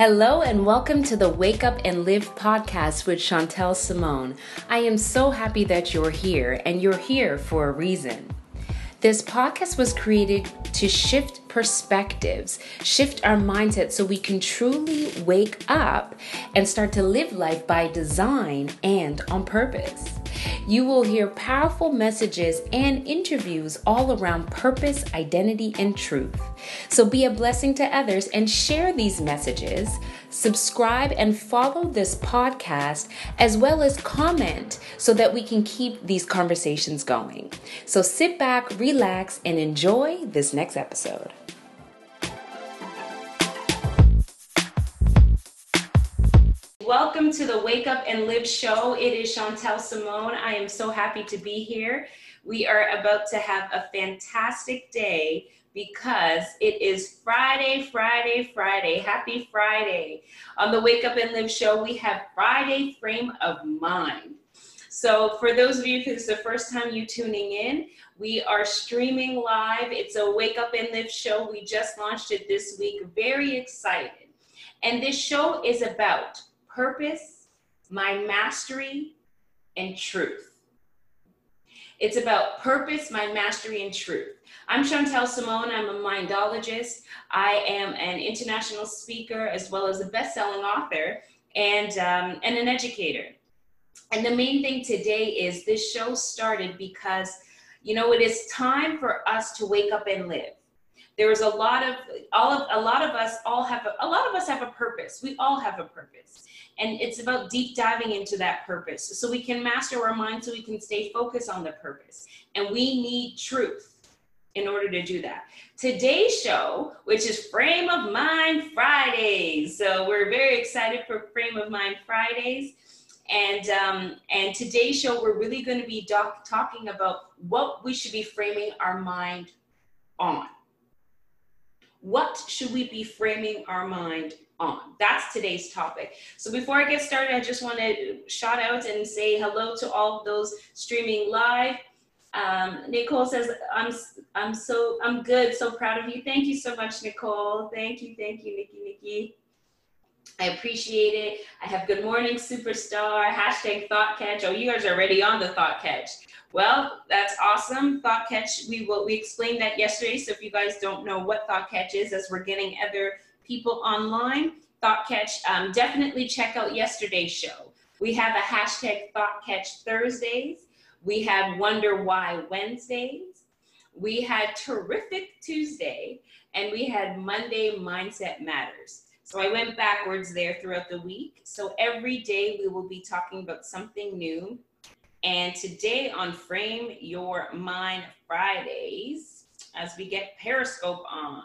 Hello and welcome to the Wake Up and Live podcast with Chantel Simone. I am so happy that you're here and you're here for a reason. This podcast was created to shift perspectives, shift our mindset so we can truly wake up and start to live life by design and on purpose. You will hear powerful messages and interviews all around purpose, identity, and truth. So be a blessing to others and share these messages. Subscribe and follow this podcast as well as comment so that we can keep these conversations going. So sit back, relax, and enjoy this next episode. Welcome to the Wake Up and Live show. It is Chantel Simone. I am so happy to be here. We are about to have a fantastic day because it is Friday, Friday, Friday. Happy Friday. On the Wake Up and Live show, we have Friday Frame of Mind. So, for those of you, if it's the first time you tuning in, we are streaming live. It's a Wake Up and Live show. We just launched it this week. Very excited. And this show is about purpose, my mastery, and truth. It's about purpose, my mastery, and truth. I'm Chantel Simone. I'm a mindologist. I am an international speaker as well as a best-selling author and, um, and an educator. And the main thing today is this show started because, you know, it is time for us to wake up and live there is a lot of all of a lot of us all have a, a lot of us have a purpose. We all have a purpose. And it's about deep diving into that purpose so we can master our mind so we can stay focused on the purpose. And we need truth in order to do that. Today's show which is frame of mind fridays. So we're very excited for frame of mind fridays. And um, and today's show we're really going to be doc- talking about what we should be framing our mind on what should we be framing our mind on? That's today's topic. So before I get started, I just want to shout out and say hello to all those streaming live. Um, Nicole says, I'm, I'm so, I'm good. So proud of you. Thank you so much, Nicole. Thank you. Thank you, Nikki, Nikki. I appreciate it. I have good morning, superstar, hashtag thought catch. Oh, you guys are already on the thought catch. Well, that's awesome. Thought Catch, we will we explained that yesterday. So if you guys don't know what Thought Catch is, as we're getting other people online, Thought Catch, um, definitely check out yesterday's show. We have a hashtag Thought Catch Thursdays. We had Wonder Why Wednesdays. We had Terrific Tuesday, and we had Monday Mindset Matters. So I went backwards there throughout the week. So every day we will be talking about something new and today on Frame Your Mind Fridays, as we get Periscope on,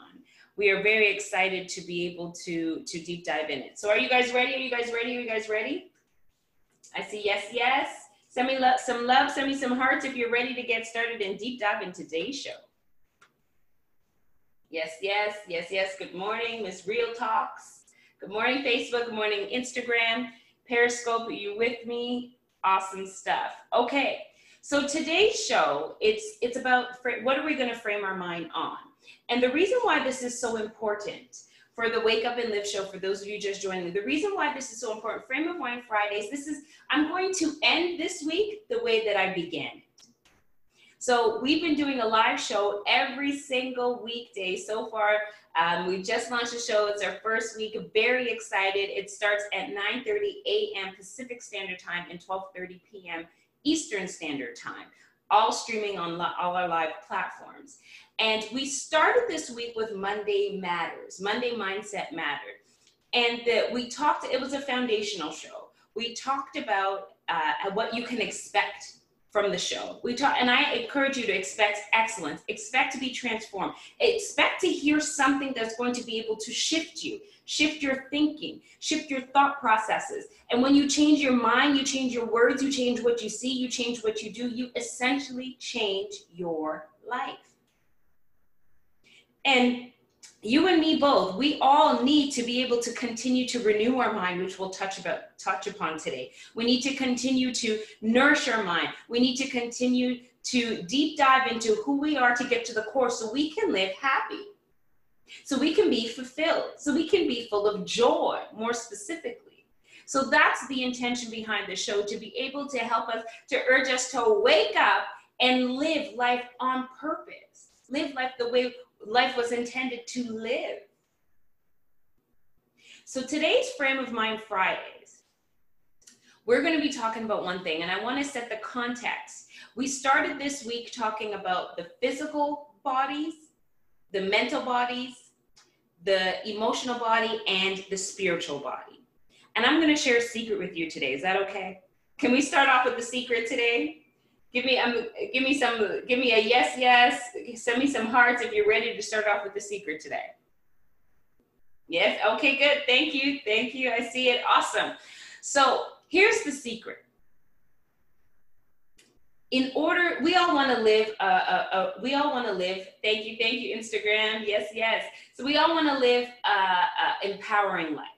we are very excited to be able to, to deep dive in it. So are you guys ready? Are you guys ready? Are you guys ready? I see yes, yes. Send me love, some love, send me some hearts if you're ready to get started and deep dive in today's show. Yes, yes, yes, yes. Good morning, Miss Real Talks. Good morning, Facebook. Good morning, Instagram. Periscope, are you with me? Awesome stuff. Okay, so today's show, it's it's about what are we going to frame our mind on? And the reason why this is so important for the Wake Up and Live show, for those of you just joining the reason why this is so important, Frame of Mind Fridays, this is, I'm going to end this week the way that I began. So we've been doing a live show every single weekday so far. Um, we just launched the show. It's our first week. Very excited. It starts at 9:30 a.m. Pacific Standard Time and 12:30 p.m. Eastern Standard Time. All streaming on all our live platforms. And we started this week with Monday Matters, Monday Mindset Matter, and the, we talked. It was a foundational show. We talked about uh, what you can expect from the show. We talk, and I encourage you to expect excellence, expect to be transformed, expect to hear something that's going to be able to shift you, shift your thinking, shift your thought processes. And when you change your mind, you change your words, you change what you see, you change what you do, you essentially change your life. And you and me both we all need to be able to continue to renew our mind which we'll touch about touch upon today we need to continue to nourish our mind we need to continue to deep dive into who we are to get to the core so we can live happy So we can be fulfilled. So we can be full of joy, more specifically. So that's the intention behind the show to be able to help us, to urge us to wake up and live life on purpose. Live life the way life was intended to live. So today's Frame of Mind Fridays, we're going to be talking about one thing, and I want to set the context. We started this week talking about the physical bodies, the mental bodies, the emotional body, and the spiritual body. And I'm going to share a secret with you today. Is that okay? Can we start off with the secret today? Give me um, give me some give me a yes yes. Send me some hearts if you're ready to start off with the secret today. Yes. Okay. Good. Thank you. Thank you. I see it. Awesome. So here's the secret. In order, we all want to live. Uh, uh, uh, we all want to live. Thank you. Thank you. Instagram. Yes. Yes. So we all want to live uh, uh, empowering life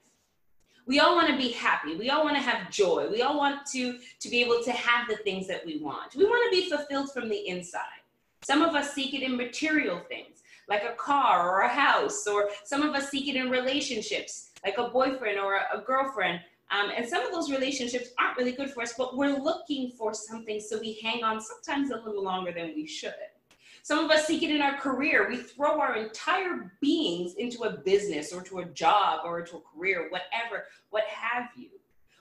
we all want to be happy. We all want to have joy. We all want to to be able to have the things that we want. We want to be fulfilled from the inside. Some of us seek it in material things like a car or a house or some of us seek it in relationships like a boyfriend or a, a girlfriend. Um, and some of those relationships aren't really good for us but we're looking for something so we hang on sometimes a little longer than we should some of us seek it in our career. We throw our entire beings into a business or to a job or to a career, whatever, what have you.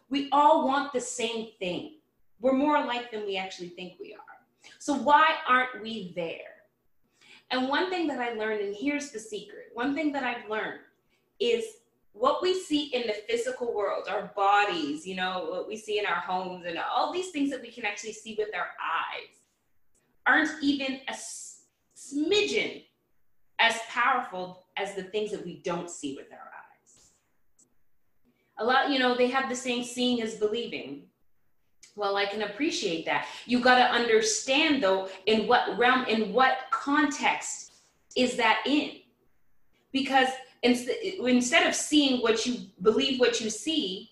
We all want the same thing. We're more alike than we actually think we are. So, why aren't we there? And one thing that I learned, and here's the secret one thing that I've learned is what we see in the physical world, our bodies, you know, what we see in our homes, and all these things that we can actually see with our eyes aren't even a smidgen as powerful as the things that we don't see with our eyes. A lot, you know, they have the saying, seeing is believing. Well, I can appreciate that. You got to understand, though, in what realm, in what context is that in? Because instead of seeing what you believe what you see,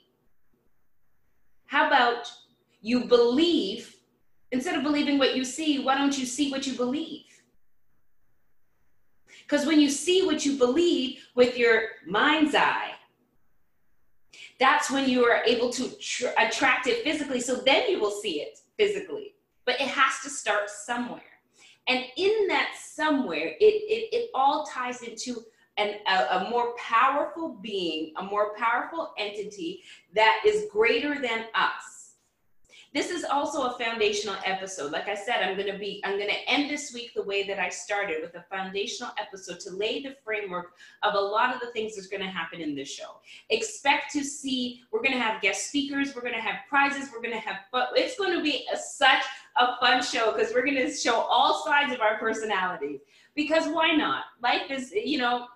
how about you believe, instead of believing what you see, why don't you see what you believe? Because when you see what you believe with your mind's eye, that's when you are able to tr- attract it physically. So then you will see it physically. But it has to start somewhere. And in that somewhere, it, it, it all ties into an, a, a more powerful being, a more powerful entity that is greater than us this is also a foundational episode. Like I said, I'm going to be, I'm going to end this week the way that I started with a foundational episode to lay the framework of a lot of the things that's going to happen in this show. Expect to see, we're going to have guest speakers, we're going to have prizes, we're going to have, but it's going to be a, such a fun show because we're going to show all sides of our personalities. Because why not? Life is, you know,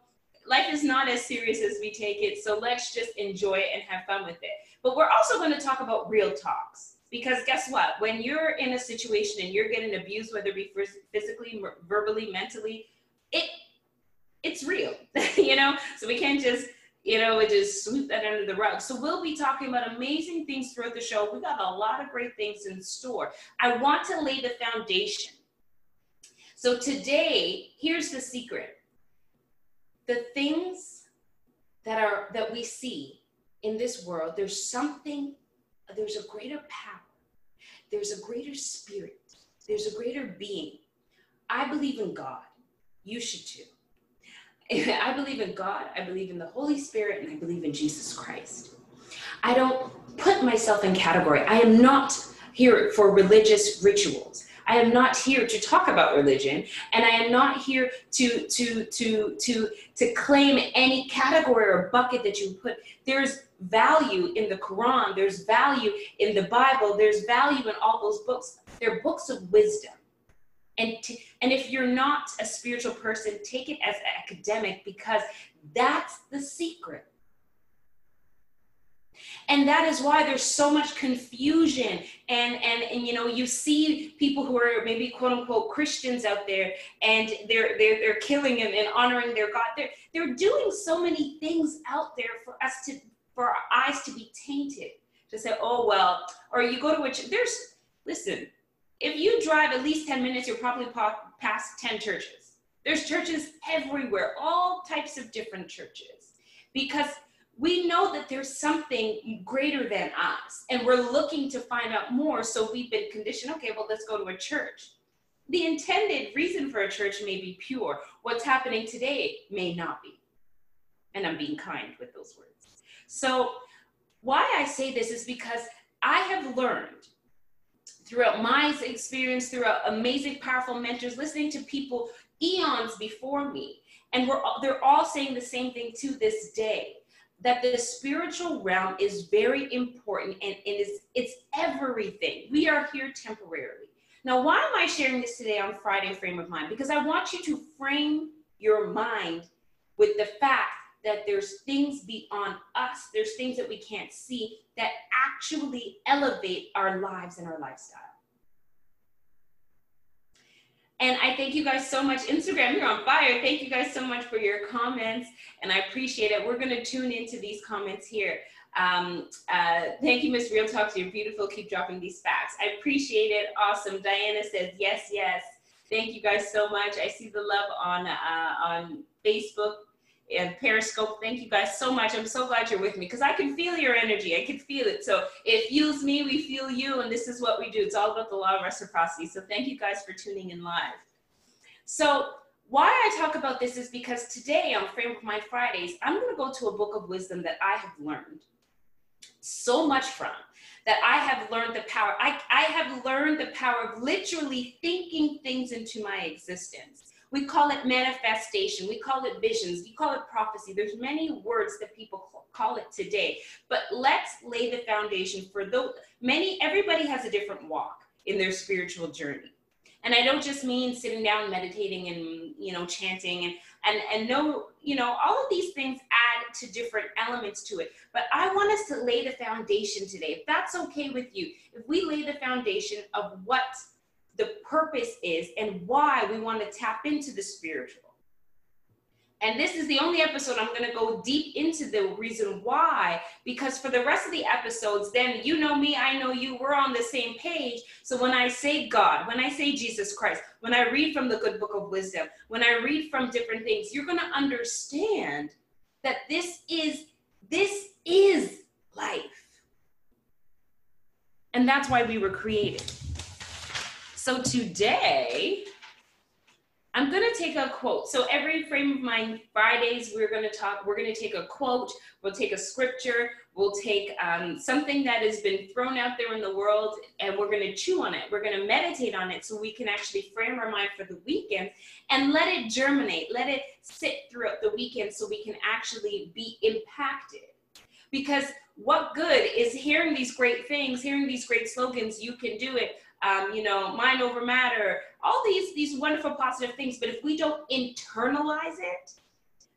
life is not as serious as we take it. So let's just enjoy it and have fun with it. But we're also going to talk about real talks because guess what? When you're in a situation and you're getting abused, whether it be physically, verbally, mentally, it it's real, you know. So we can't just you know just sweep that under the rug. So we'll be talking about amazing things throughout the show. We got a lot of great things in store. I want to lay the foundation. So today, here's the secret: the things that are that we see in this world. There's something there's a greater power, there's a greater spirit, there's a greater being. I believe in God. You should too. I believe in God, I believe in the Holy Spirit, and I believe in Jesus Christ. I don't put myself in category. I am not here for religious rituals. I am not here to talk about religion, and I am not here to to to to to claim any category or bucket that you put. There's value in the Quran, there's value in the Bible, there's value in all those books. They're books of wisdom. And, and if you're not a spiritual person, take it as academic because that's the secret. And that is why there's so much confusion. And, and, and you know, you see people who are maybe quote unquote Christians out there and they're, they're, they're killing and, and honoring their God. They're, they're doing so many things out there for us to for our eyes to be tainted to say, oh, well, or you go to which there's, listen, if you drive at least 10 minutes, you're probably past 10 churches. There's churches everywhere, all types of different churches, because we know that there's something greater than us and we're looking to find out more. So we've been conditioned, okay, well, let's go to a church. The intended reason for a church may be pure. What's happening today may not be. And I'm being kind with those words. So, why I say this is because I have learned throughout my experience, throughout amazing, powerful mentors, listening to people eons before me, and we're they're all saying the same thing to this day that the spiritual realm is very important and it is it's everything. We are here temporarily. Now, why am I sharing this today on Friday Frame of Mind? Because I want you to frame your mind with the fact that there's things beyond us, there's things that we can't see that actually elevate our lives and our lifestyle. And I thank you guys so much. Instagram, you're on fire. Thank you guys so much for your comments, and I appreciate it. We're going to tune into these comments here. Um, uh, thank you, Miss Real Talks. You're beautiful. Keep dropping these facts. I appreciate it. Awesome. Diana says yes, yes. Thank you guys so much. I see the love on uh, on Facebook and Periscope. Thank you guys so much. I'm so glad you're with me because I can feel your energy. I can feel it. So it fuels me, we feel you, and this is what we do. It's all about the law of reciprocity. So thank you guys for tuning in live. So why I talk about this is because today on Frame of Mind Fridays, I'm going to go to a book of wisdom that I have learned so much from that I have learned the power. I, I have learned the power of literally thinking things into my existence. We call it manifestation. We call it visions. We call it prophecy. There's many words that people call it today. But let's lay the foundation for those. Many, everybody has a different walk in their spiritual journey. And I don't just mean sitting down, meditating, and you know, chanting, and and and no, you know, all of these things add to different elements to it. But I want us to lay the foundation today. If that's okay with you, if we lay the foundation of what the purpose is and why we want to tap into the spiritual. And this is the only episode I'm going to go deep into the reason why, because for the rest of the episodes, then you know me, I know you, we're on the same page. So when I say God, when I say Jesus Christ, when I read from the good book of wisdom, when I read from different things, you're going to understand that this is this is life. And that's why we were created. So today, I'm going to take a quote. So every frame of mind Fridays, we're going to talk, we're going to take a quote, we'll take a scripture, we'll take um, something that has been thrown out there in the world, and we're going to chew on it. We're going to meditate on it so we can actually frame our mind for the weekend and let it germinate, let it sit throughout the weekend so we can actually be impacted. Because what good is hearing these great things, hearing these great slogans, you can do it, um, you know, mind over matter, all these these wonderful positive things. But if we don't internalize it,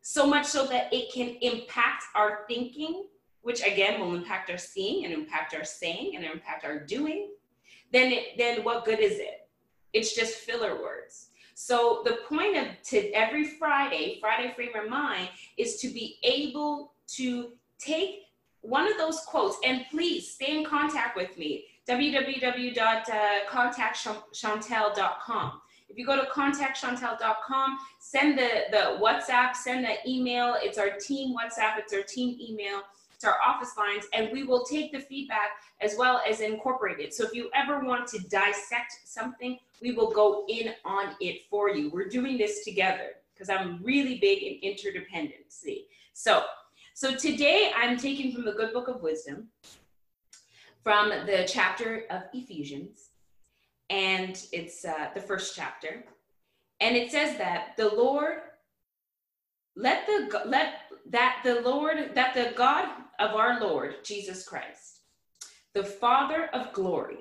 so much so that it can impact our thinking, which again will impact our seeing and impact our saying and impact our doing, then it, then what good is it? It's just filler words. So the point of to every Friday, Friday Frame Your Mind, is to be able to take one of those quotes and please stay in contact with me www.contactchantel.com. Uh, if you go to contactchantel.com, send the, the WhatsApp, send the email. It's our team WhatsApp, it's our team email, it's our office lines, and we will take the feedback as well as incorporate it. So if you ever want to dissect something, we will go in on it for you. We're doing this together because I'm really big in interdependency. So, so today I'm taking from the Good Book of Wisdom, from the chapter of Ephesians, and it's uh, the first chapter, and it says that the Lord let the let that the Lord that the God of our Lord Jesus Christ, the Father of glory,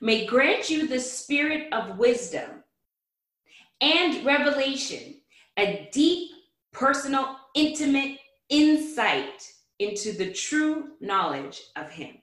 may grant you the spirit of wisdom and revelation, a deep, personal, intimate insight into the true knowledge of Him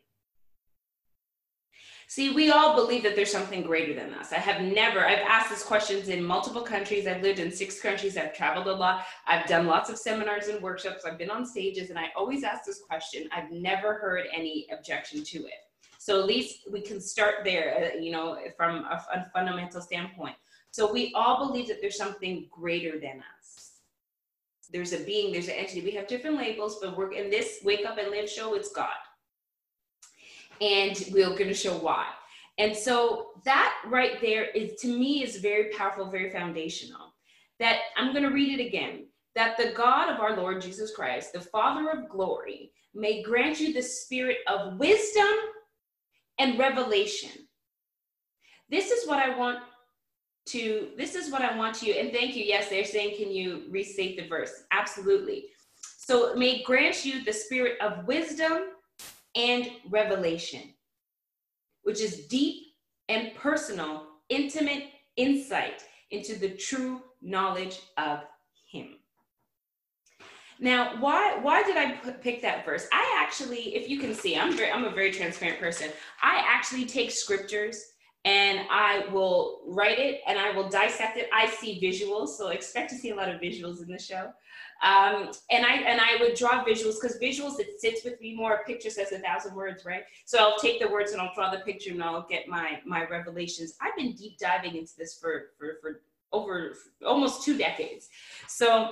See, we all believe that there's something greater than us. I have never, I've asked these questions in multiple countries. I've lived in six countries. I've traveled a lot. I've done lots of seminars and workshops. I've been on stages and I always ask this question. I've never heard any objection to it. So at least we can start there, uh, you know, from a, a fundamental standpoint. So we all believe that there's something greater than us. There's a being, there's an entity. We have different labels, but we're in this Wake Up and Live show, it's God. And we're going to show why. And so that right there is to me is very powerful, very foundational. That I'm going to read it again. That the God of our Lord Jesus Christ, the Father of glory, may grant you the spirit of wisdom and revelation. This is what I want to, this is what I want you, and thank you. Yes, they're saying, can you restate the verse? Absolutely. So may grant you the spirit of wisdom and revelation which is deep and personal, intimate insight into the true knowledge of Him. Now, why why did I pick that verse? I actually, if you can see, I'm very I'm a very transparent person. I actually take scriptures and I will write it and I will dissect it. I see visuals, so expect to see a lot of visuals in the show. Um, and I and I would draw visuals because visuals it sits with me more. A picture says a thousand words, right? So I'll take the words and I'll draw the picture and I'll get my my revelations. I've been deep diving into this for for for over almost two decades. So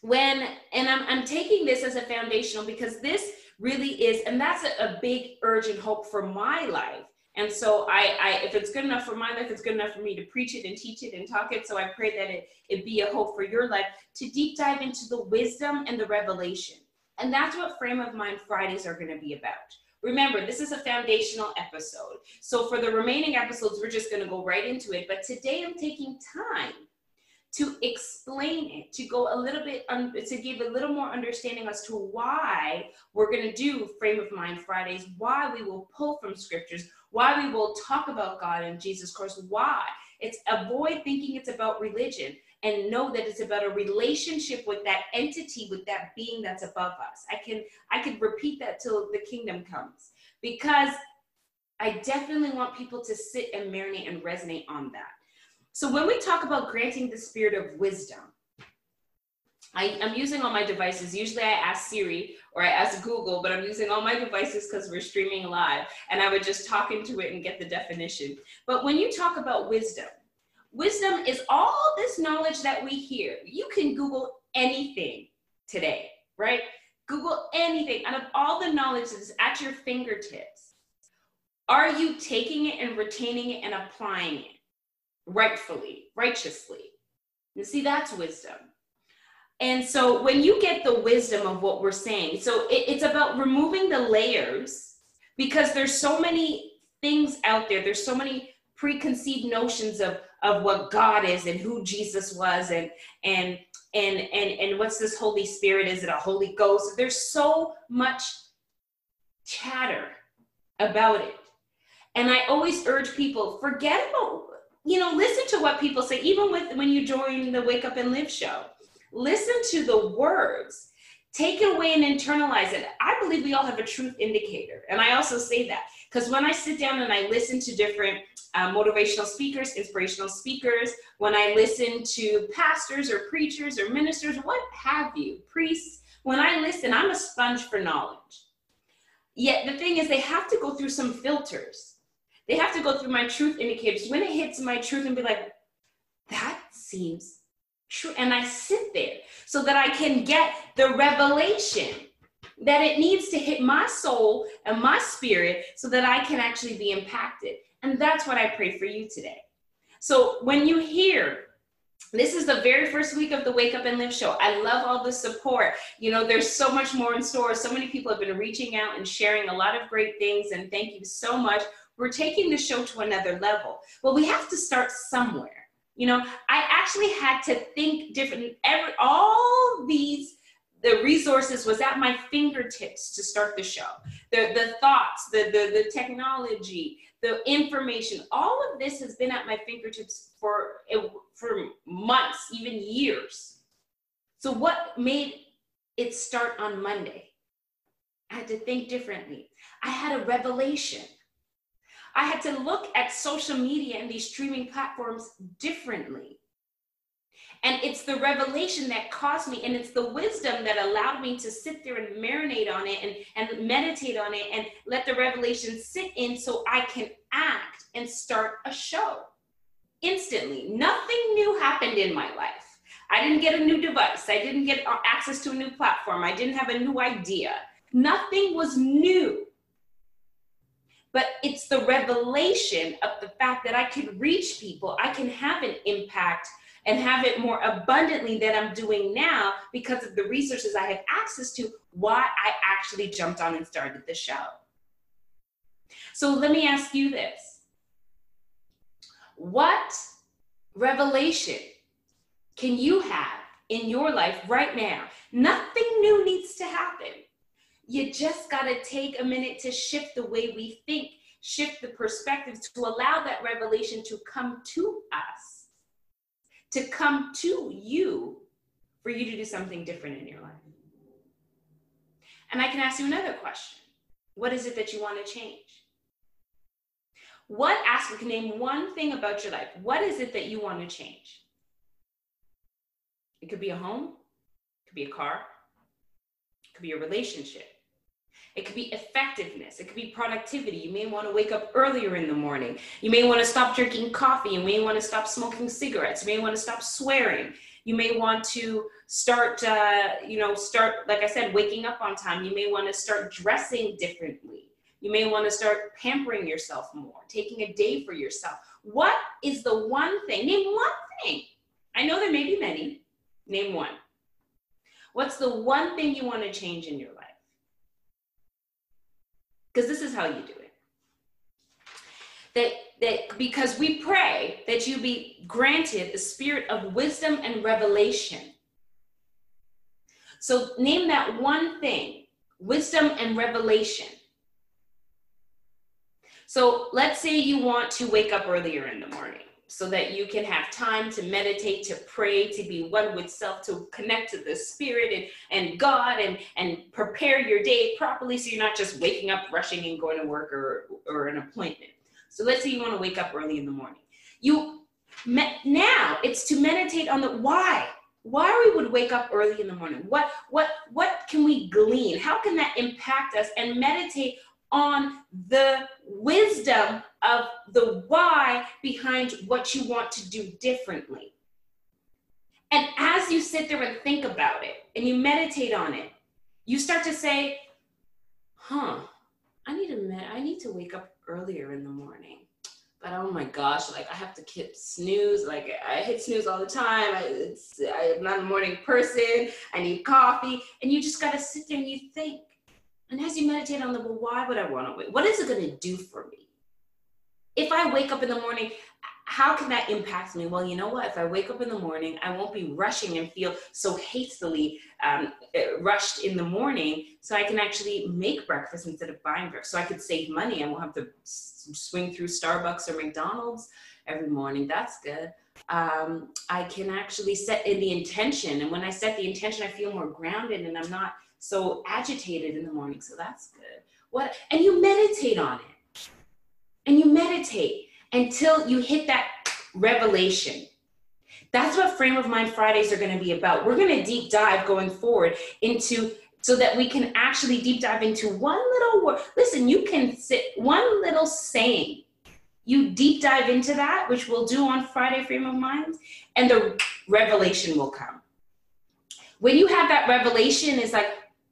when and I'm I'm taking this as a foundational because this really is, and that's a, a big urge and hope for my life and so I, I, if it's good enough for my life, it's good enough for me to preach it and teach it and talk it. So I pray that it, it be a hope for your life to deep dive into the wisdom and the revelation. And that's what Frame of Mind Fridays are going to be about. Remember, this is a foundational episode. So for the remaining episodes, we're just going to go right into it. But today I'm taking time to explain it, to go a little bit, un- to give a little more understanding as to why we're going to do Frame of Mind Fridays, why we will pull from scriptures, why we will talk about God and Jesus Christ, why. It's avoid thinking it's about religion and know that it's about a relationship with that entity, with that being that's above us. I can I can repeat that till the kingdom comes because I definitely want people to sit and marinate and resonate on that. So when we talk about granting the spirit of wisdom, I, am using all my devices. Usually I ask Siri or I ask Google, but I'm using all my devices because we're streaming live and I would just talk into it and get the definition. But when you talk about wisdom, wisdom is all this knowledge that we hear. You can Google anything today, right? Google anything out of all the knowledge that's at your fingertips. Are you taking it and retaining it and applying it rightfully, righteously? You see, that's wisdom. And so when you get the wisdom of what we're saying, so it, it's about removing the layers because there's so many things out there. There's so many preconceived notions of of what God is and who Jesus was and and and and and what's this Holy Spirit? Is it a Holy Ghost? There's so much chatter about it. And I always urge people, forget about, you know, listen to what people say, even with when you join the Wake Up and Live show listen to the words take it away and internalize it. I believe we all have a truth indicator. And I also say that because when I sit down and I listen to different uh, motivational speakers, inspirational speakers, when I listen to pastors or preachers or ministers, what have you, priests, when I listen, I'm a sponge for knowledge. Yet the thing is, they have to go through some filters. They have to go through my truth indicators. When it hits my truth and be like, that seems true. And I sit there so that I can get the revelation that it needs to hit my soul and my spirit so that I can actually be impacted. And that's what I pray for you today. So when you hear, this is the very first week of the Wake Up and Live show. I love all the support. You know, there's so much more in store. So many people have been reaching out and sharing a lot of great things. And thank you so much. We're taking the show to another level. Well, we have to start somewhere. You know, I actually had to think different. Every all these the resources was at my fingertips to start the show. The the thoughts, the the the technology, the information, all of this has been at my fingertips for eh, for months, even years. So what made it start on Monday? I had to think differently. I had a revelation. I had to look at social media and these streaming platforms differently. And it's the revelation that caused me, and it's the wisdom that allowed me to sit there and marinate on it and, and meditate on it and let the revelation sit in so I can act and start a show. instantly. Nothing new happened in my life. I didn't get a new device. I didn't get access to a new platform. I didn't have a new idea. Nothing was new. But it's the revelation of the fact that I can reach people, I can have an impact and have it more abundantly than I'm doing now because of the resources I have access to, why I actually jumped on and started the show. So let me ask you this What revelation can you have in your life right now? Nothing new needs to happen. You just got to take a minute to shift the way we think, shift the perspectives to allow that revelation to come to us, to come to you for you to do something different in your life. And I can ask you another question What is it that you want to change? What aspect, name one thing about your life. What is it that you want to change? It could be a home, it could be a car, it could be a relationship. It could be effectiveness. It could be productivity. You may want to wake up earlier in the morning. You may want to stop drinking coffee. You may want to stop smoking cigarettes. You may want to stop swearing. You may want to start, uh, you know, start, like I said, waking up on time. You may want to start dressing differently. You may want to start pampering yourself more, taking a day for yourself. What is the one thing? Name one thing. I know there may be many. Name one. What's the one thing you want to change in your life? Because this is how you do it. That, that because we pray that you be granted a spirit of wisdom and revelation. So name that one thing wisdom and revelation. So let's say you want to wake up earlier in the morning so that you can have time to meditate, to pray, to be one with self, to connect to the spirit and, and God and, and prepare your day properly so you're not just waking up, rushing and going to work or, or an appointment. So let's say you want to wake up early in the morning. You now it's to meditate on the why why we would wake up early in the morning what what what can we glean how can that impact us and meditate on the wisdom of the why behind what you want to do differently. And as you sit there and think about it and you meditate on it, you start to say, huh, I need to med- I need to wake up earlier in the morning. But oh my gosh, like I have to keep snooze. Like I hit snooze all the time. I, I'm not a morning person. I need coffee. And you just got to sit there and you think, and as you meditate on the, well, why would I want to wait? What is it going to do for me? If I wake up in the morning, how can that impact me? Well, you know what? If I wake up in the morning, I won't be rushing and feel so hastily um, rushed in the morning. So I can actually make breakfast instead of buying breakfast. So I could save money. I won't have to swing through Starbucks or McDonald's every morning. That's good. Um, I can actually set in the intention. And when I set the intention, I feel more grounded and I'm not so agitated in the morning. So that's good. What? And you meditate on it. And you meditate until you hit that revelation. That's what Frame of Mind Fridays are going to be about. We're going to deep dive going forward into so that we can actually deep dive into one little word. Listen, you can sit one little saying. You deep dive into that, which we'll do on Friday Frame of Mind, and the revelation will come. When you have that revelation, it's like,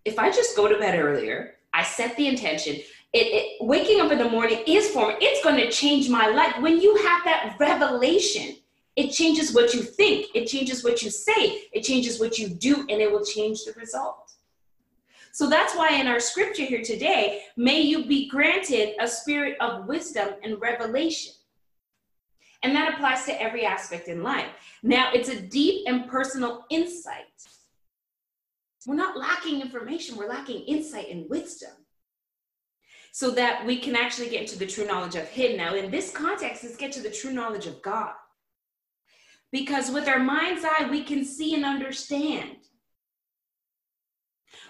if I just go to bed earlier, I set the intention, it, it, waking up in the morning is for me. It's going to change my life. When you have that revelation, it changes what you think, it changes what you say, it changes what you do, and it will change the result. So that's why in our scripture here today, may you be granted a spirit of wisdom and revelation. And that applies to every aspect in life. Now, it's a deep and personal insight we're not lacking information, we're lacking insight and wisdom. So that we can actually get to the true knowledge of Him. Now, in this context, let's get to the true knowledge of God. Because with our mind's eye, we can see and understand.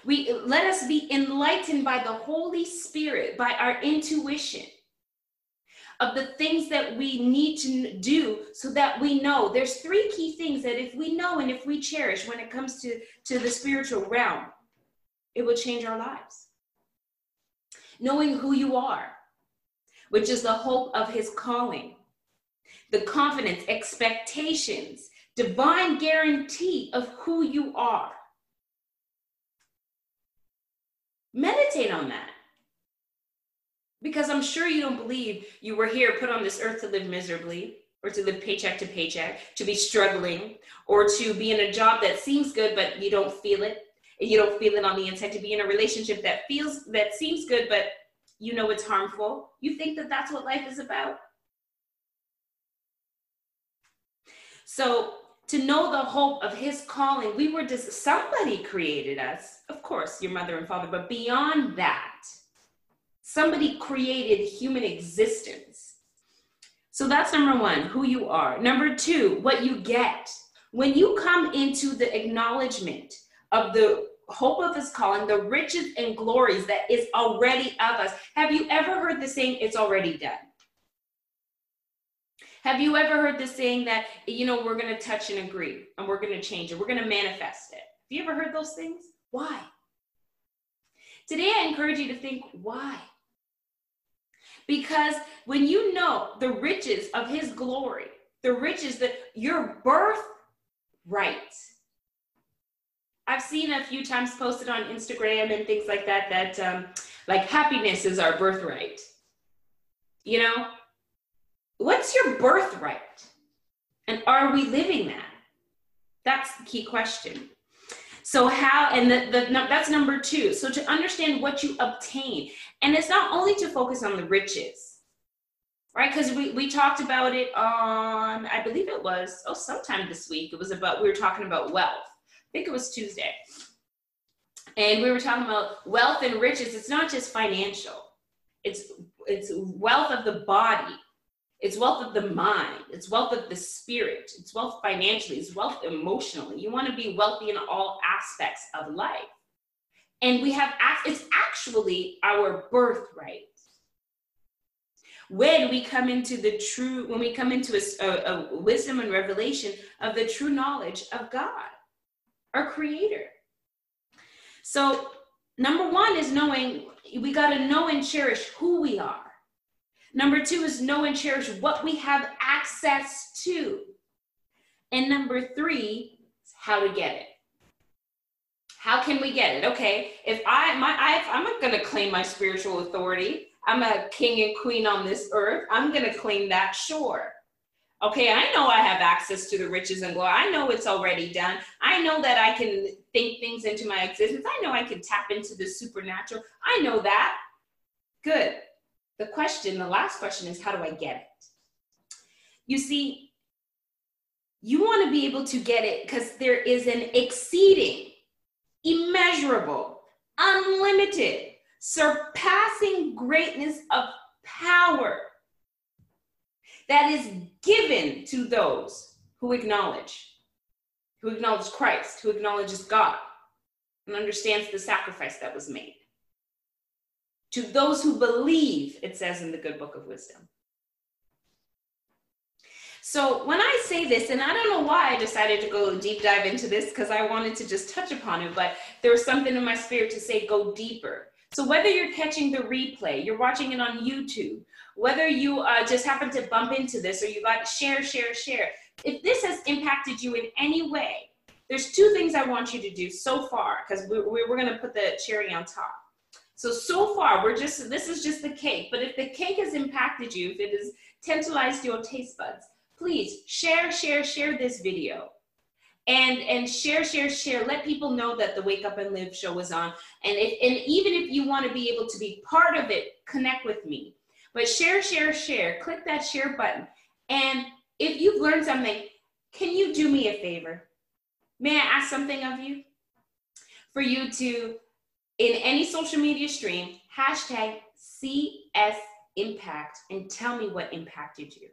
We let us be enlightened by the Holy Spirit, by our intuition of the things that we need to do so that we know there's three key things that if we know and if we cherish when it comes to to the spiritual realm it will change our lives knowing who you are which is the hope of his calling the confidence, expectations, divine guarantee of who you are. Meditate on that. Because I'm sure you don't believe you were here put on this earth to live miserably or to live paycheck to paycheck, to be struggling, or to be in a job that seems good but you don't feel it. You don't feel it on the inside. To be in a relationship that feels that seems good but you know it's harmful. You think that that's what life is about. So to know the hope of his calling, we were just somebody created us, of course, your mother and father, but beyond that, somebody created human existence. So that's number one, who you are. Number two, what you get. When you come into the acknowledgement of the hope of his calling, the riches and glories that is already of us, have you ever heard the saying, it's already done? Have you ever heard the saying that, you know, we're going to touch and agree and we're going to change it, we're going to manifest it? Have you ever heard those things? Why? Today, I encourage you to think, why? Because when you know the riches of his glory, the riches that your birth right. I've seen a few times posted on Instagram and things like that that um, like happiness is our birthright. You know, what's your birthright? And are we living that? That's the key question. So how, and the, the, no, that's number two. So to understand what you obtain, and it's not only to focus on the riches, right? Because we, we talked about it on, I believe it was, oh, sometime this week. It was about, we were talking about wealth. I think it was Tuesday. And we were talking about wealth and riches. It's not just financial. It's, it's wealth of the body it's wealth of the mind. It's wealth of the spirit. It's wealth financially. It's wealth emotionally. You want to be wealthy in all aspects of life. And we have, it's actually our birthright. When we come into the true, when we come into a, a, a wisdom and revelation of the true knowledge of God, our creator. So, number one is knowing, we got to know and cherish who we are Number two is know and cherish what we have access to. And number three is how to get it. How can we get it? Okay, if I my I, I'm not going to claim my spiritual authority. I'm a king and queen on this earth. I'm going to claim that. Sure. Okay, I know I have access to the riches and glory. I know it's already done. I know that I can think things into my existence. I know I can tap into the supernatural. I know that. Good. The question, the last question is how do I get it? You see, you want to be able to get it because there is an exceeding, immeasurable, unlimited, surpassing greatness of power that is given to those who acknowledge, who acknowledge Christ, who acknowledges God, and understands the sacrifice that was made to those who believe, it says in the good book of wisdom. So when I say this, and I don't know why I decided to go deep dive into this because I wanted to just touch upon it, but there was something in my spirit to say go deeper. So whether you're catching the replay, you're watching it on YouTube, whether you uh, just happen to bump into this or you got share, share, share, if this has impacted you in any way, there's two things I want you to do so far because we, we're going to put the cherry on top. So, so far, we're just, this is just the cake. But if the cake has impacted you, if it has tantalized your taste buds, please share, share, share this video. And, and share, share, share. Let people know that the Wake Up and Live show is on. And, if, and even if you want to be able to be part of it, connect with me. But share, share, share. Click that share button. And if you've learned something, can you do me a favor? May I ask something of you? For you to in any social media stream, hashtag CS impact and tell me what impacted you.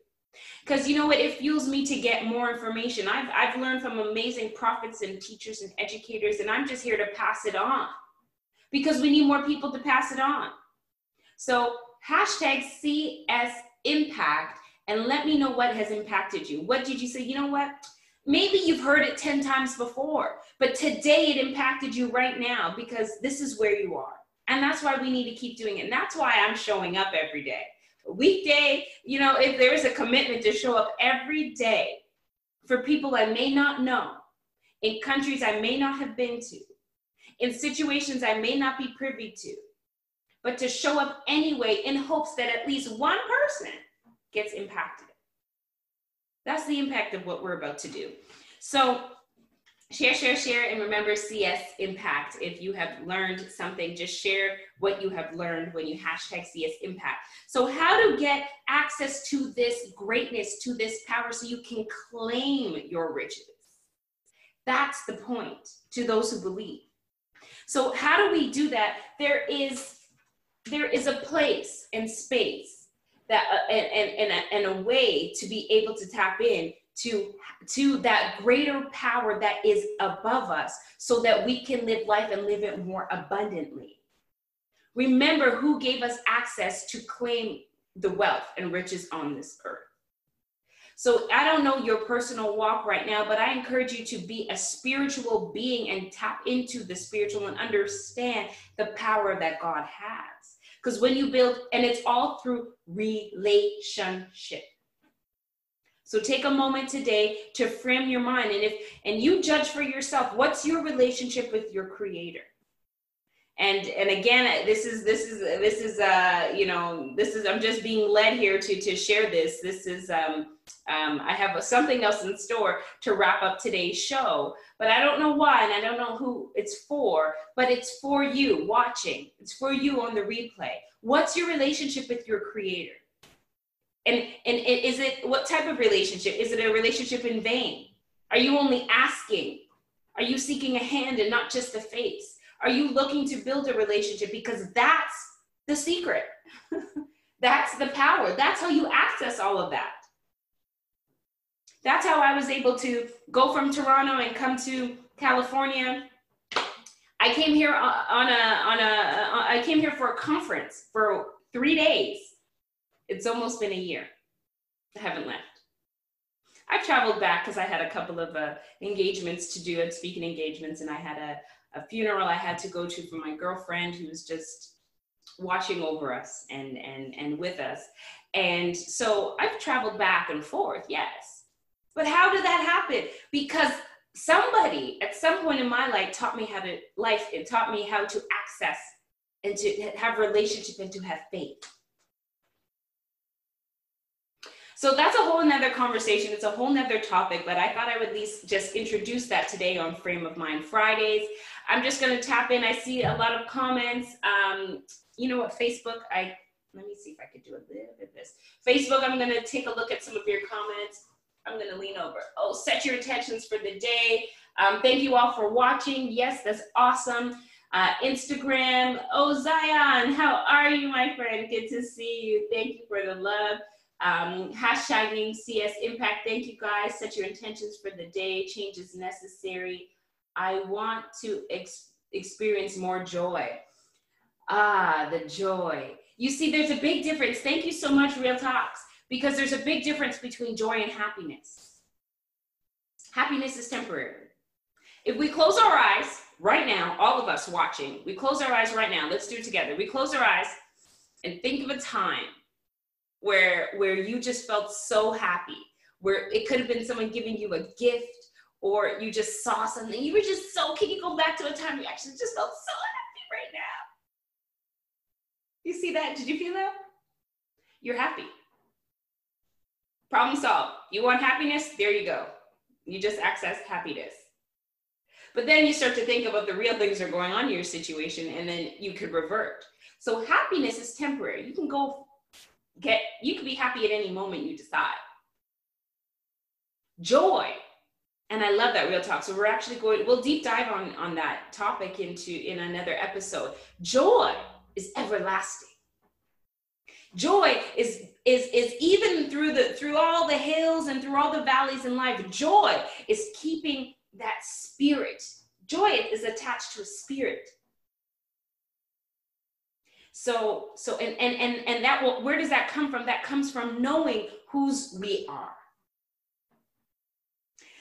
Because you know what, it fuels me to get more information. I've, I've learned from amazing prophets and teachers and educators, and I'm just here to pass it on because we need more people to pass it on. So, hashtag CS impact and let me know what has impacted you. What did you say? You know what? maybe you've heard it 10 times before, but today it impacted you right now because this is where you are. And that's why we need to keep doing it. And that's why I'm showing up every day. Weekday, you know, if there is a commitment to show up every day for people I may not know, in countries I may not have been to, in situations I may not be privy to, but to show up anyway in hopes that at least one person gets impacted. That's the impact of what we're about to do. So share, share, share, and remember CS Impact. If you have learned something, just share what you have learned when you hashtag CS Impact. So, how to get access to this greatness, to this power, so you can claim your riches. That's the point to those who believe. So, how do we do that? There is there is a place and space that uh, and, and, and, a, and a way to be able to tap in to to that greater power that is above us so that we can live life and live it more abundantly. Remember who gave us access to claim the wealth and riches on this earth. So i don't know your personal walk right now but i encourage you to be a spiritual being and tap into the spiritual and understand the power that god has. Because when you build and it's all through relationship so take a moment today to frame your mind and if and you judge for yourself what's your relationship with your creator. And and again this is this is this is uh you know this is I'm just being led here to to share this. This is um um I have something else in store to wrap up today's show, but I don't know why and I don't know who it's for, but it's for you watching. It's for you on the replay. What's your relationship with your creator? And, and is it, what type of relationship? Is it a relationship in vain? Are you only asking? Are you seeking a hand and not just a face? Are you looking to build a relationship? Because that's the secret. that's the power. That's how you access all of that. That's how I was able to go from Toronto and come to California. I came here uh, on a on a uh, I came here for a conference for 3 days it's almost been a year. I haven't left. I've traveled back because I had a couple of uh, engagements to do and speaking engagements, and I had a, a funeral I had to go to for my girlfriend who was just watching over us and and and with us. And so I've traveled back and forth, yes. But how did that happen? Because somebody at some point in my life taught me how to life it taught me how to access and to have relationship and to have faith so that's a whole nother conversation. It's a whole nother topic, but I thought I would at least just introduce that today on Frame of Mind Fridays. I'm just going to tap in. I see a lot of comments. Um, you know what, Facebook, I, let me see if I could do a little bit of this. Facebook, I'm going to take a look at some of your comments. I'm going to lean over. Oh, set your intentions for the day. Um, thank you all for watching. Yes, that's awesome. Uh, Instagram, oh, Zion, how are you, my friend? Good to see you. Thank you for the love. Um, hashtagging CS Impact. Thank you guys. Set your intentions for the day. Change is necessary. I want to ex experience more joy. Ah, the joy. You see, there's a big difference. Thank you so much, Real Talks, because there's a big difference between joy and happiness. Happiness is temporary. If we close our eyes right now, all of us watching, we close our eyes right now. Let's do it together. We close our eyes and think of a time where where you just felt so happy where it could have been someone giving you a gift or you just saw something. You were just so can you go back to a time you actually just felt so happy right now? You see that? Did you feel that? You're happy. Problem solved. You want happiness? There you go. You just access happiness. But then you start to think about the real things that are going on in your situation and then you could revert. So happiness is temporary. You can go get you can be happy at any moment you decide. Joy. And i love that real talk. So we're actually going we'll deep dive on on that topic into in another episode. Joy is everlasting. Joy is is is even through the through all the hills and through all the valleys in life joy is keeping that spirit. Joy is attached to a spirit so, so, and, and, and, and that will, where does that come from? That comes from knowing whose we are.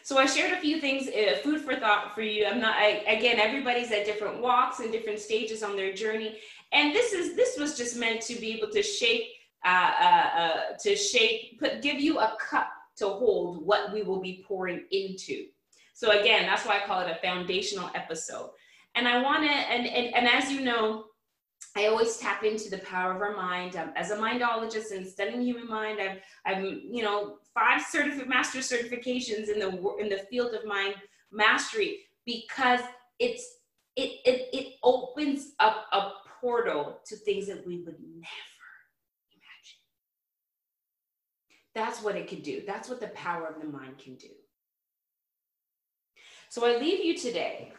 So I shared a few things, uh, food for thought for you. I'm not, I, again, everybody's at different walks and different stages on their journey. And this is, this was just meant to be able to shape uh, uh, uh, to shape, put, give you a cup to hold what we will be pouring into. So again, that's why I call it a foundational episode. And I want to, and, and, and as you know, I always tap into the power of our mind. Um, as a mindologist and studying human mind, I've, I've, you know, five certificate master certifications in the in the field of mind mastery because it's it it it opens up a portal to things that we would never imagine. That's what it can do. That's what the power of the mind can do. So I leave you today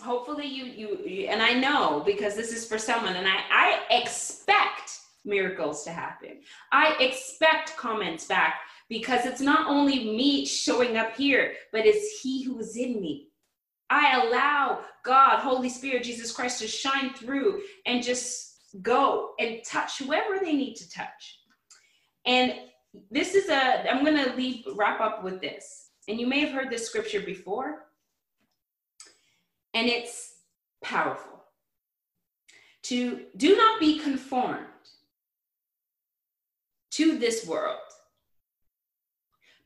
hopefully you, you, you and i know because this is for someone and i i expect miracles to happen. I expect comments back because it's not only me showing up here but it's he who is in me. I allow god holy spirit jesus christ to shine through and just go and touch whoever they need to touch. And this is a i'm going to leave wrap up with this. And you may have heard this scripture before and it's powerful. To do not be conformed to this world,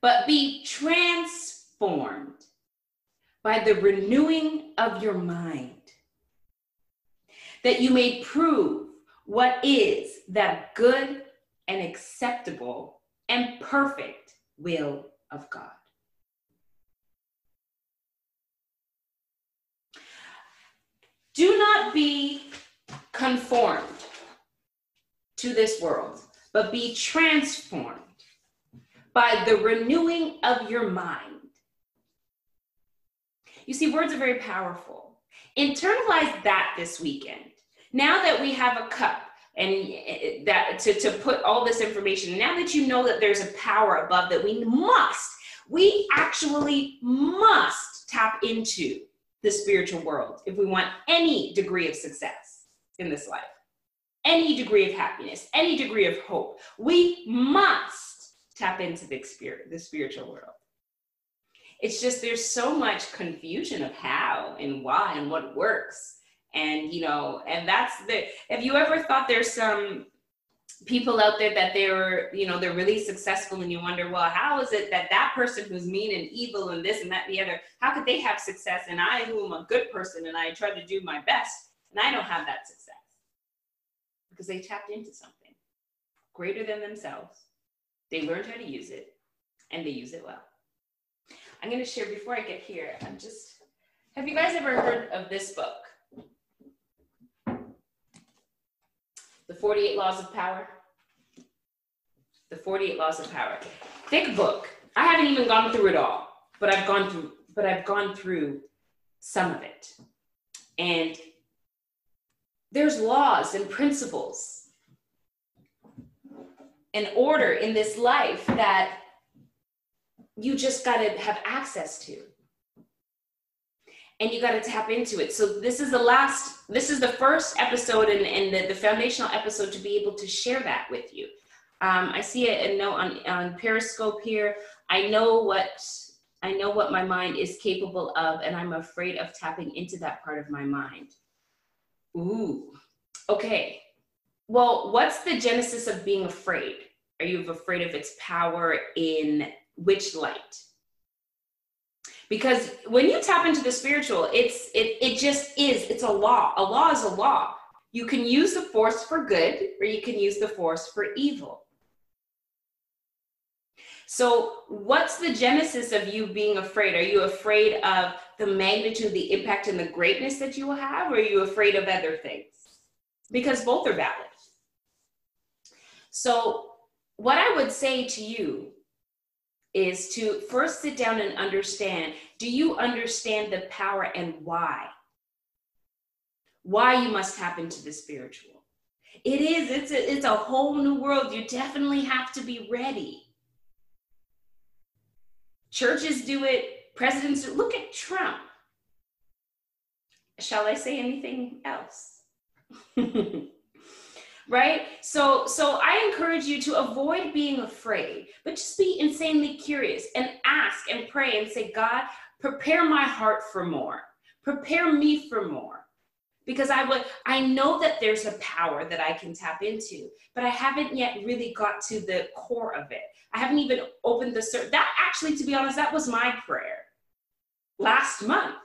but be transformed by the renewing of your mind, that you may prove what is that good and acceptable and perfect will of God. Do not be conformed to this world, but be transformed by the renewing of your mind. You see, words are very powerful. Internalize that this weekend. Now that we have a cup and eh, that to, to put all this information, now that you know that there's a power above that we must, we actually must tap into the spiritual world if we want any degree of success in this life, any degree of happiness, any degree of hope. We must tap into the, spirit, the spiritual world. It's just there's so much confusion of how and why and what works. And, you know, and that's the, have you ever thought there's some people out there that they're you know they're really successful and you wonder well how is it that that person who's mean and evil and this and that and the other how could they have success and i who am a good person and i try to do my best and i don't have that success? Because they tapped into something greater than themselves. They learned how to use it and they use it well. I'm going to share before i get here i'm just have you guys ever heard of this book The 48 Laws of Power. The 48 Laws of Power. Thick book. I haven't even gone through it all, but I've gone through, but I've gone through some of it. And there's laws and principles and order in this life that you just got to have access to and you got to tap into it. So this is the last, this is the first episode and, and the, the foundational episode to be able to share that with you. Um, I see a, a note on, on Periscope here. I know what I know what my mind is capable of, and I'm afraid of tapping into that part of my mind. Ooh, okay. Well, what's the genesis of being afraid? Are you afraid of its power in which light? Because when you tap into the spiritual it's it, it just is it's a law. A law is a law. You can use the force for good or you can use the force for evil. So what's the genesis of you being afraid? Are you afraid of the magnitude the impact and the greatness that you will have or are you afraid of other things? Because both are valid. So what i would say to you is to first sit down and understand do you understand the power and why? Why you must tap into the spiritual. It is, it's a, it's a whole new world. You definitely have to be ready. Churches do it, presidents do, look at Trump. Shall I say anything else? right so so i encourage you to avoid being afraid but just be insanely curious and ask and pray and say god prepare my heart for more prepare me for more because I would I know that there's a power that I can tap into, but I haven't yet really got to the core of it. I haven't even opened the sur- that actually to be honest that was my prayer last month.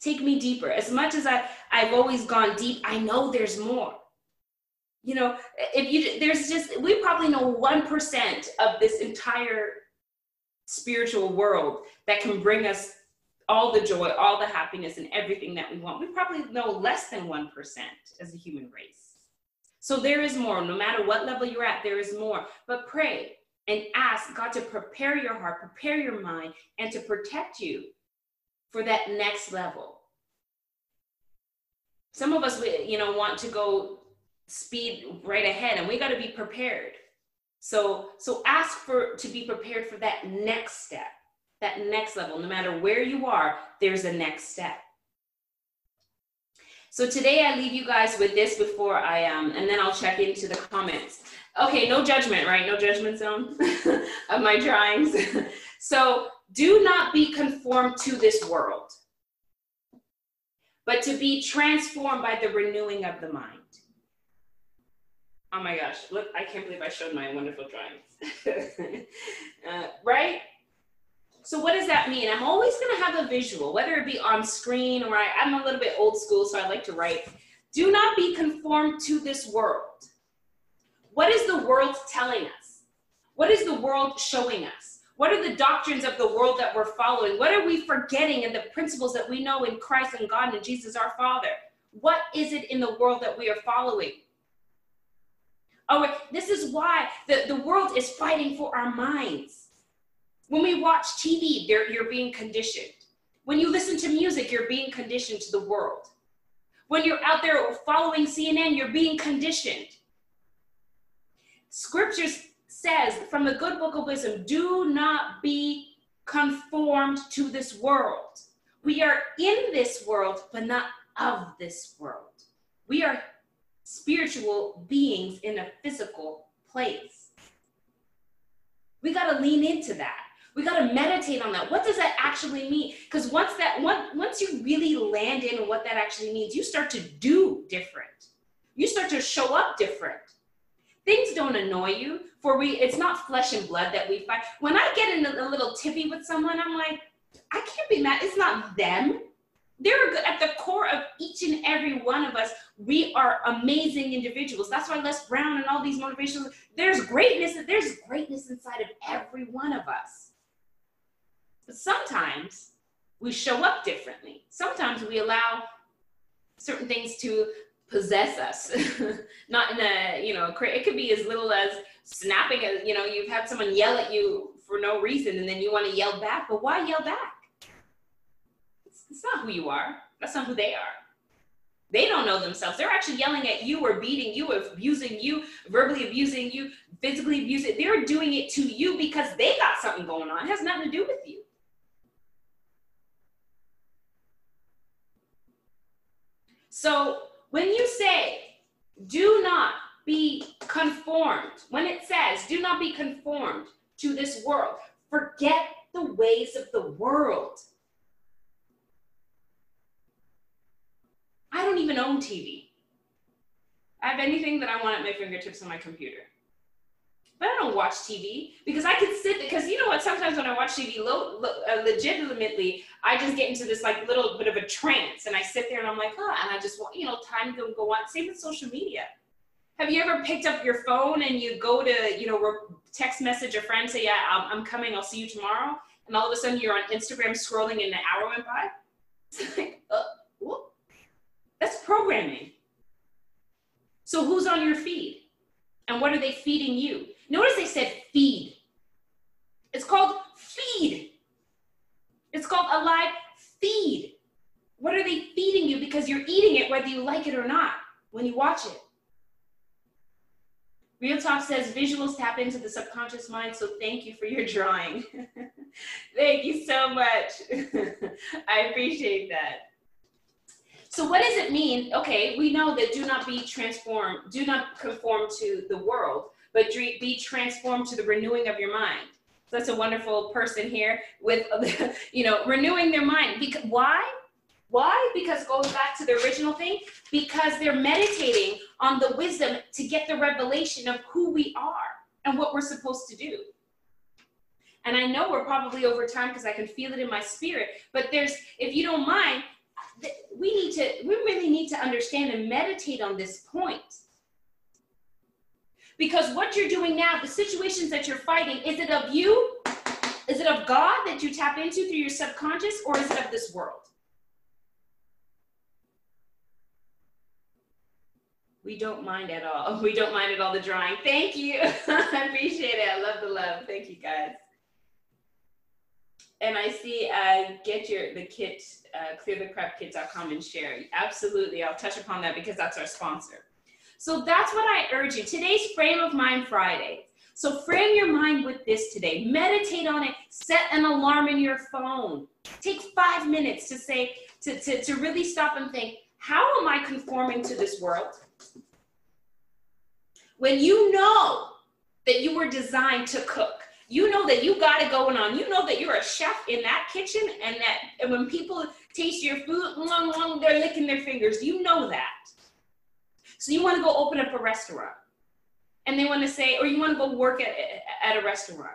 Take me deeper. As much as I I've always gone deep, I know there's more. You know, if you there's just we probably know 1% of this entire spiritual world that can bring us all the joy, all the happiness, and everything that we want. We probably know less than 1% as a human race. So there is more. No matter what level you're at, there is more. But pray and ask God to prepare your heart, prepare your mind, and to protect you for that next level. Some of us, you know, want to go speed right ahead, and we got to be prepared. So, so ask for to be prepared for that next step that next level. No matter where you are, there's a next step. So today I leave you guys with this before I um and then I'll check into the comments. Okay, no judgment, right? No judgment zone of my drawings. so do not be conformed to this world, but to be transformed by the renewing of the mind. Oh my gosh, look, I can't believe I showed my wonderful drawings. uh, right? So what does that mean? I'm always going to have a visual, whether it be on screen or I, I'm a little bit old school, so I like to write. Do not be conformed to this world. What is the world telling us? What is the world showing us? What are the doctrines of the world that we're following? What are we forgetting in the principles that we know in Christ and God and Jesus our Father? What is it in the world that we are following? Oh, this is why the, the world is fighting for our minds. When we watch TV, you're being conditioned. When you listen to music, you're being conditioned to the world. When you're out there following CNN, you're being conditioned. Scripture says from the good book of wisdom do not be conformed to this world. We are in this world, but not of this world. We are spiritual beings in a physical place. We got to lean into that. We got to meditate on that. What does that actually mean? Because once that once, once you really land in what that actually means you start to do different. You start to show up different. Things don't annoy you for we it's not flesh and blood that we fight. When i get in a, a little tippy with someone i'm like i can't be mad. It's not them they're good at the core of each and every one of us we are amazing individuals that's why les brown and all these motivational there's greatness there's greatness inside of every one of us but sometimes we show up differently. Sometimes we allow certain things to possess us. Not in a, you know, it could be as little as snapping, as, you know, you've had someone yell at you for no reason and then you want to yell back, but why yell back? It's, not who you are. That's not who they are. They don't know themselves. They're actually yelling at you or beating you, or abusing you, verbally abusing you, physically abusing. You. They're doing it to you because they got something going on. It has nothing to do with you. So when you say, do not be conformed, when it says, do not be conformed to this world, forget the ways of the world. I don't even own TV. I have anything that I want at my fingertips on my computer but I don't watch TV because I can sit because you know what? Sometimes when I watch TV, lo, lo, uh, legitimately, I just get into this like little bit of a trance, and I sit there and I'm like, oh, and I just want you know time to go on. Same with social media. Have you ever picked up your phone and you go to you know text message a friend say, yeah, I'm, I'm coming, I'll see you tomorrow, and all of a sudden you're on Instagram scrolling and an hour went by. It's like, uh, whoop. That's programming. So who's on your feed? And what are they feeding you? Notice they said feed. It's called feed. It's called alive feed. What are they feeding you? Because you're eating it whether you like it or not when you watch it. Real Talk says visuals tap into the subconscious mind, so thank you for your drawing. thank you so much. I appreciate that. So what does it mean? Okay, we know that do not be transformed, do not conform to the world but be transformed to the renewing of your mind. So that's a wonderful person here with, you know, renewing their mind. Because why? Why? Because going back to the original thing, because they're meditating on the wisdom to get the revelation of who we are and what we're supposed to do. And I know we're probably over time because I can feel it in my spirit, but there's, if you don't mind, we need to, we really need to understand and meditate on this point. Because what you're doing now, the situations that you're fighting, is it of you? Is it of God that you tap into through your subconscious, or is it of this world? We don't mind at all. We don't mind at all the drawing. Thank you. I appreciate it. I love the love. Thank you guys. And I see uh, get your the kit, uh, clearthecrapkit.com and share. Absolutely. I'll touch upon that because that's our sponsor. So that's what I urge you. Today's Frame of Mind Friday. So frame your mind with this today. Meditate on it. Set an alarm in your phone. Take five minutes to say, to, to, to really stop and think, how am I conforming to this world? When you know that you were designed to cook, you know that you got it going on. You know that you're a chef in that kitchen, and that and when people taste your food, they're licking their fingers. You know that. So you want to go open up a restaurant, and they want to say, or you want to go work at, at a restaurant,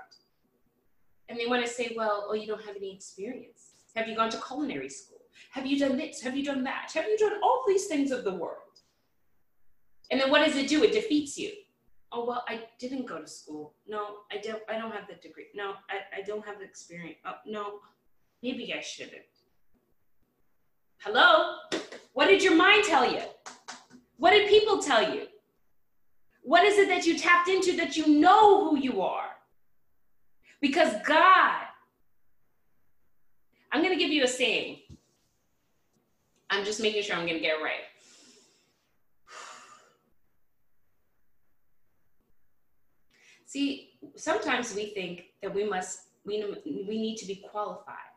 and they want to say, well, oh, you don't have any experience. Have you gone to culinary school? Have you done this? Have you done that? Have you done all these things of the world? And then what does it do? It defeats you. Oh well, I didn't go to school. No, I don't. I don't have the degree. No, I, I don't have the experience. Oh, no, maybe I shouldn't. Hello? What did your mind tell you? What did people tell you? What is it that you tapped into that you know who you are? Because God, I'm going to give you a saying. I'm just making sure I'm going to get it right. See, sometimes we think that we must, we, we need to be qualified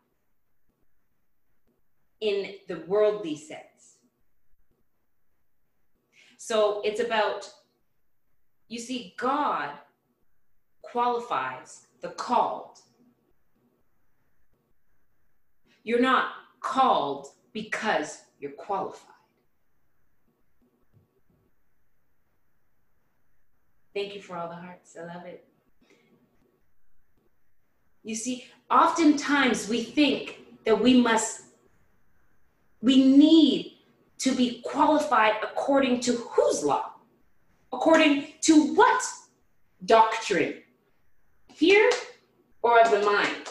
in the worldly sense. So it's about, you see, God qualifies the called. You're not called because you're qualified. Thank you for all the hearts. I love it. You see, oftentimes we think that we must, we need to be qualified according to whose law? According to what doctrine? Here or of the mind?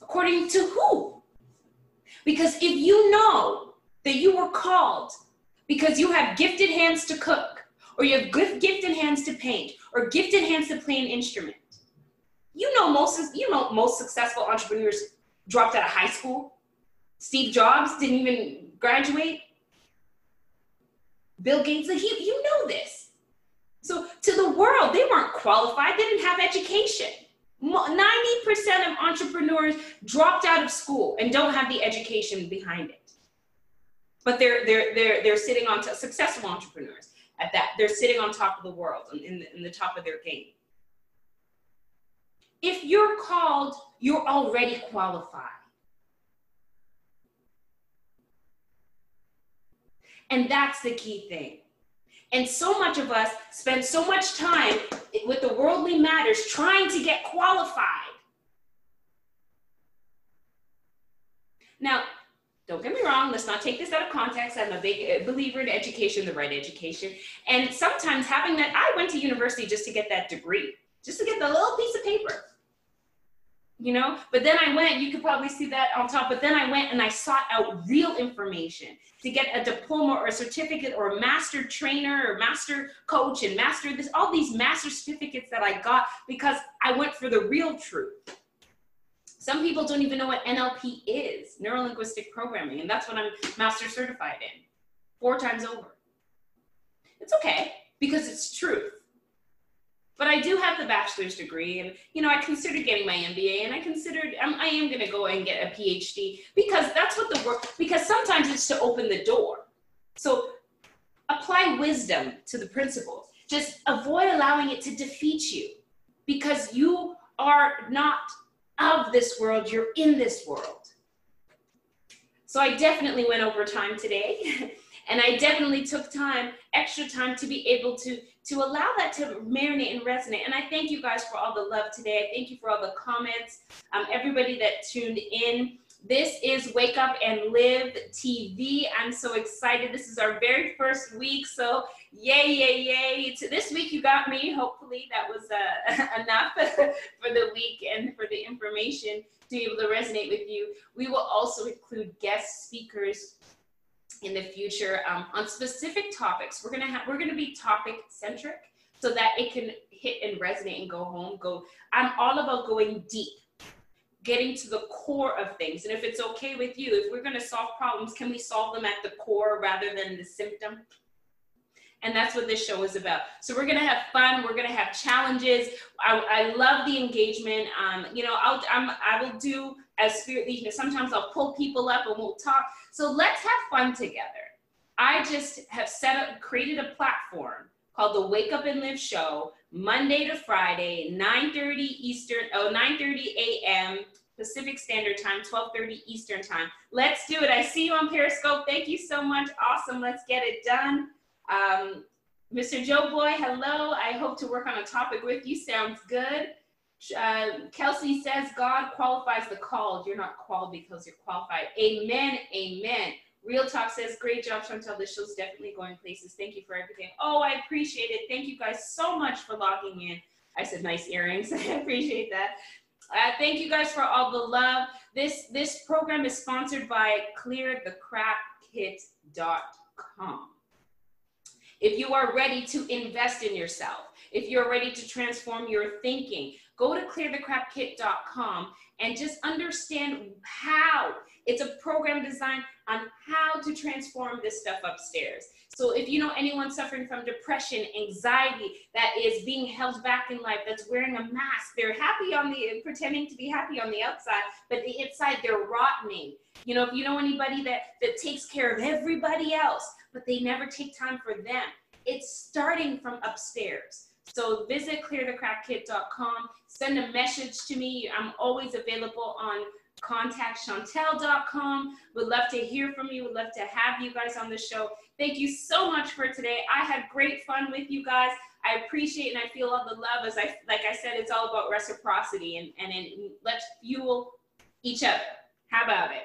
According to who? Because if you know that you were called because you have gifted hands to cook, or you have good gifted hands to paint, or gifted hands to play an instrument. You know most you know most successful entrepreneurs dropped out of high school. Steve Jobs didn't even graduate. Bill Gates, you, you know this. So to the world, they weren't qualified. They didn't have education. 90% of entrepreneurs dropped out of school and don't have the education behind it. But they're, they're, they're, they're sitting on successful entrepreneurs at that. They're sitting on top of the world in the, in the top of their game. If you're called, you're already qualified. And that's the key thing. And so much of us spend so much time with the worldly matters trying to get qualified. Now, don't get me wrong, let's not take this out of context. I'm a big uh, believer in education, the right education. And sometimes having that, I went to university just to get that degree, just to get the little piece of paper. You know, but then I went, you could probably see that on top, but then I went and I sought out real information to get a diploma or a certificate or a master trainer or master coach and master this, all these master certificates that I got because I went for the real truth. Some people don't even know what NLP is, neuro linguistic programming, and that's what I'm master certified in four times over. It's okay because it's truth. But I do have the bachelor's degree, and you know, I considered getting my MBA, and I considered I'm, I am going to go and get a PhD because that's what the work. Because sometimes it's to open the door. So apply wisdom to the principles. Just avoid allowing it to defeat you, because you are not of this world, you're in this world. so I definitely went over time today. and I definitely took time, extra time to be able to to allow that to marinate and resonate. And I thank you guys for all the love today. I thank you for all the comments, um, everybody that tuned in. This is Wake Up and Live TV. I'm so excited. This is our very first week. So, yay, yay, yay. To this week, you got me. Hopefully, that was uh, enough for the week and for the information to be able to resonate with you. We will also include guest speakers in the future um, on specific topics. We're gonna have we're gonna be topic centric so that it can hit and resonate and go home. Go. I'm all about going deep, getting to the core of things. And if it's okay with you, if we're gonna solve problems, can we solve them at the core rather than the symptom? And that's what this show is about. So we're gonna have fun. We're gonna have challenges. I, I love the engagement. Um, you know, I'll I'm, I will do as spirit leading. Sometimes I'll pull people up and we'll talk. So let's have fun together. I just have set up, created a platform called the Wake Up and Live Show, Monday to Friday, 9:30 Eastern, oh 9:30 a.m. Pacific Standard Time, 12:30 Eastern Time. Let's do it. I see you on Periscope. Thank you so much. Awesome. Let's get it done. Um, Mr. Joe Boy, hello. I hope to work on a topic with you. Sounds good. Uh, Kelsey says, God qualifies the called. You're not called because you're qualified. Amen. Amen. Real Talk says, great job, Chantel. This show's definitely going places. Thank you for everything. Oh, I appreciate it. Thank you guys so much for logging in. I said nice earrings. I appreciate that. Uh, thank you guys for all the love. This this program is sponsored by clearthecrapkit.com. If you are ready to invest in yourself, if you're ready to transform your thinking, go to clearthecrapkit.com and just understand how it's a program designed on how to transform this stuff upstairs. So if you know anyone suffering from depression, anxiety, that is being held back in life, that's wearing a mask, they're happy on the pretending to be happy on the outside, but the inside they're rotting. You know, if you know anybody that that takes care of everybody else, but they never take time for them, it's starting from upstairs. So visit clearthecrapkit.com, send a message to me. I'm always available on contactchantel.com. Would love to hear from you. Would love to have you guys on the show. Thank you so much for today. I had great fun with you guys. I appreciate and I feel all the love as I like I said, it's all about reciprocity and, and, and let's fuel each other. How about it?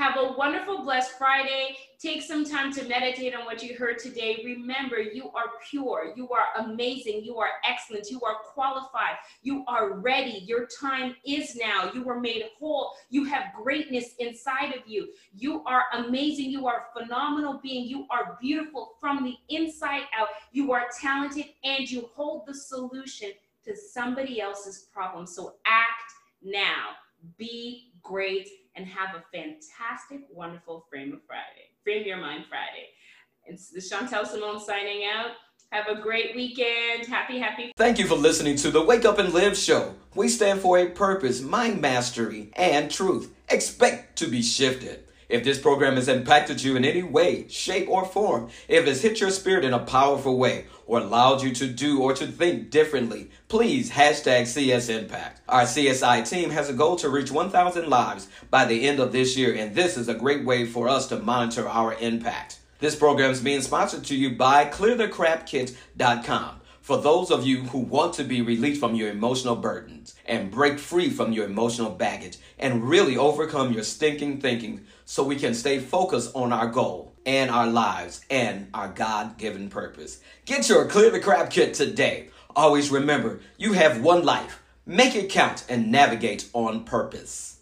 Have a wonderful, blessed Friday. Take some time to meditate on what you heard today. Remember, you are pure. You are amazing. You are excellent. You are qualified. You are ready. Your time is now. You were made whole. You have greatness inside of you. You are amazing. You are a phenomenal being. You are beautiful from the inside out. You are talented and you hold the solution to somebody else's problem. So act now. Be great and have a fantastic, wonderful Frame of Friday. Frame Your Mind Friday. It's the Chantel Simone signing out. Have a great weekend. Happy, happy. Thank you for listening to the Wake Up and Live show. We stand for a purpose, mind mastery, and truth. Expect to be shifted. If this program has impacted you in any way, shape, or form, if it's hit your spirit in a powerful way, or allowed you to do or to think differently, please hashtag CS Impact. Our CSI team has a goal to reach 1,000 lives by the end of this year, and this is a great way for us to monitor our impact. This program is being sponsored to you by ClearTheCrapKit.com for those of you who want to be released from your emotional burdens and break free from your emotional baggage and really overcome your stinking thinking so we can stay focused on our goal and our lives and our God given purpose. Get your Clear the Crap kit today. Always remember, you have one life. Make it count and navigate on purpose.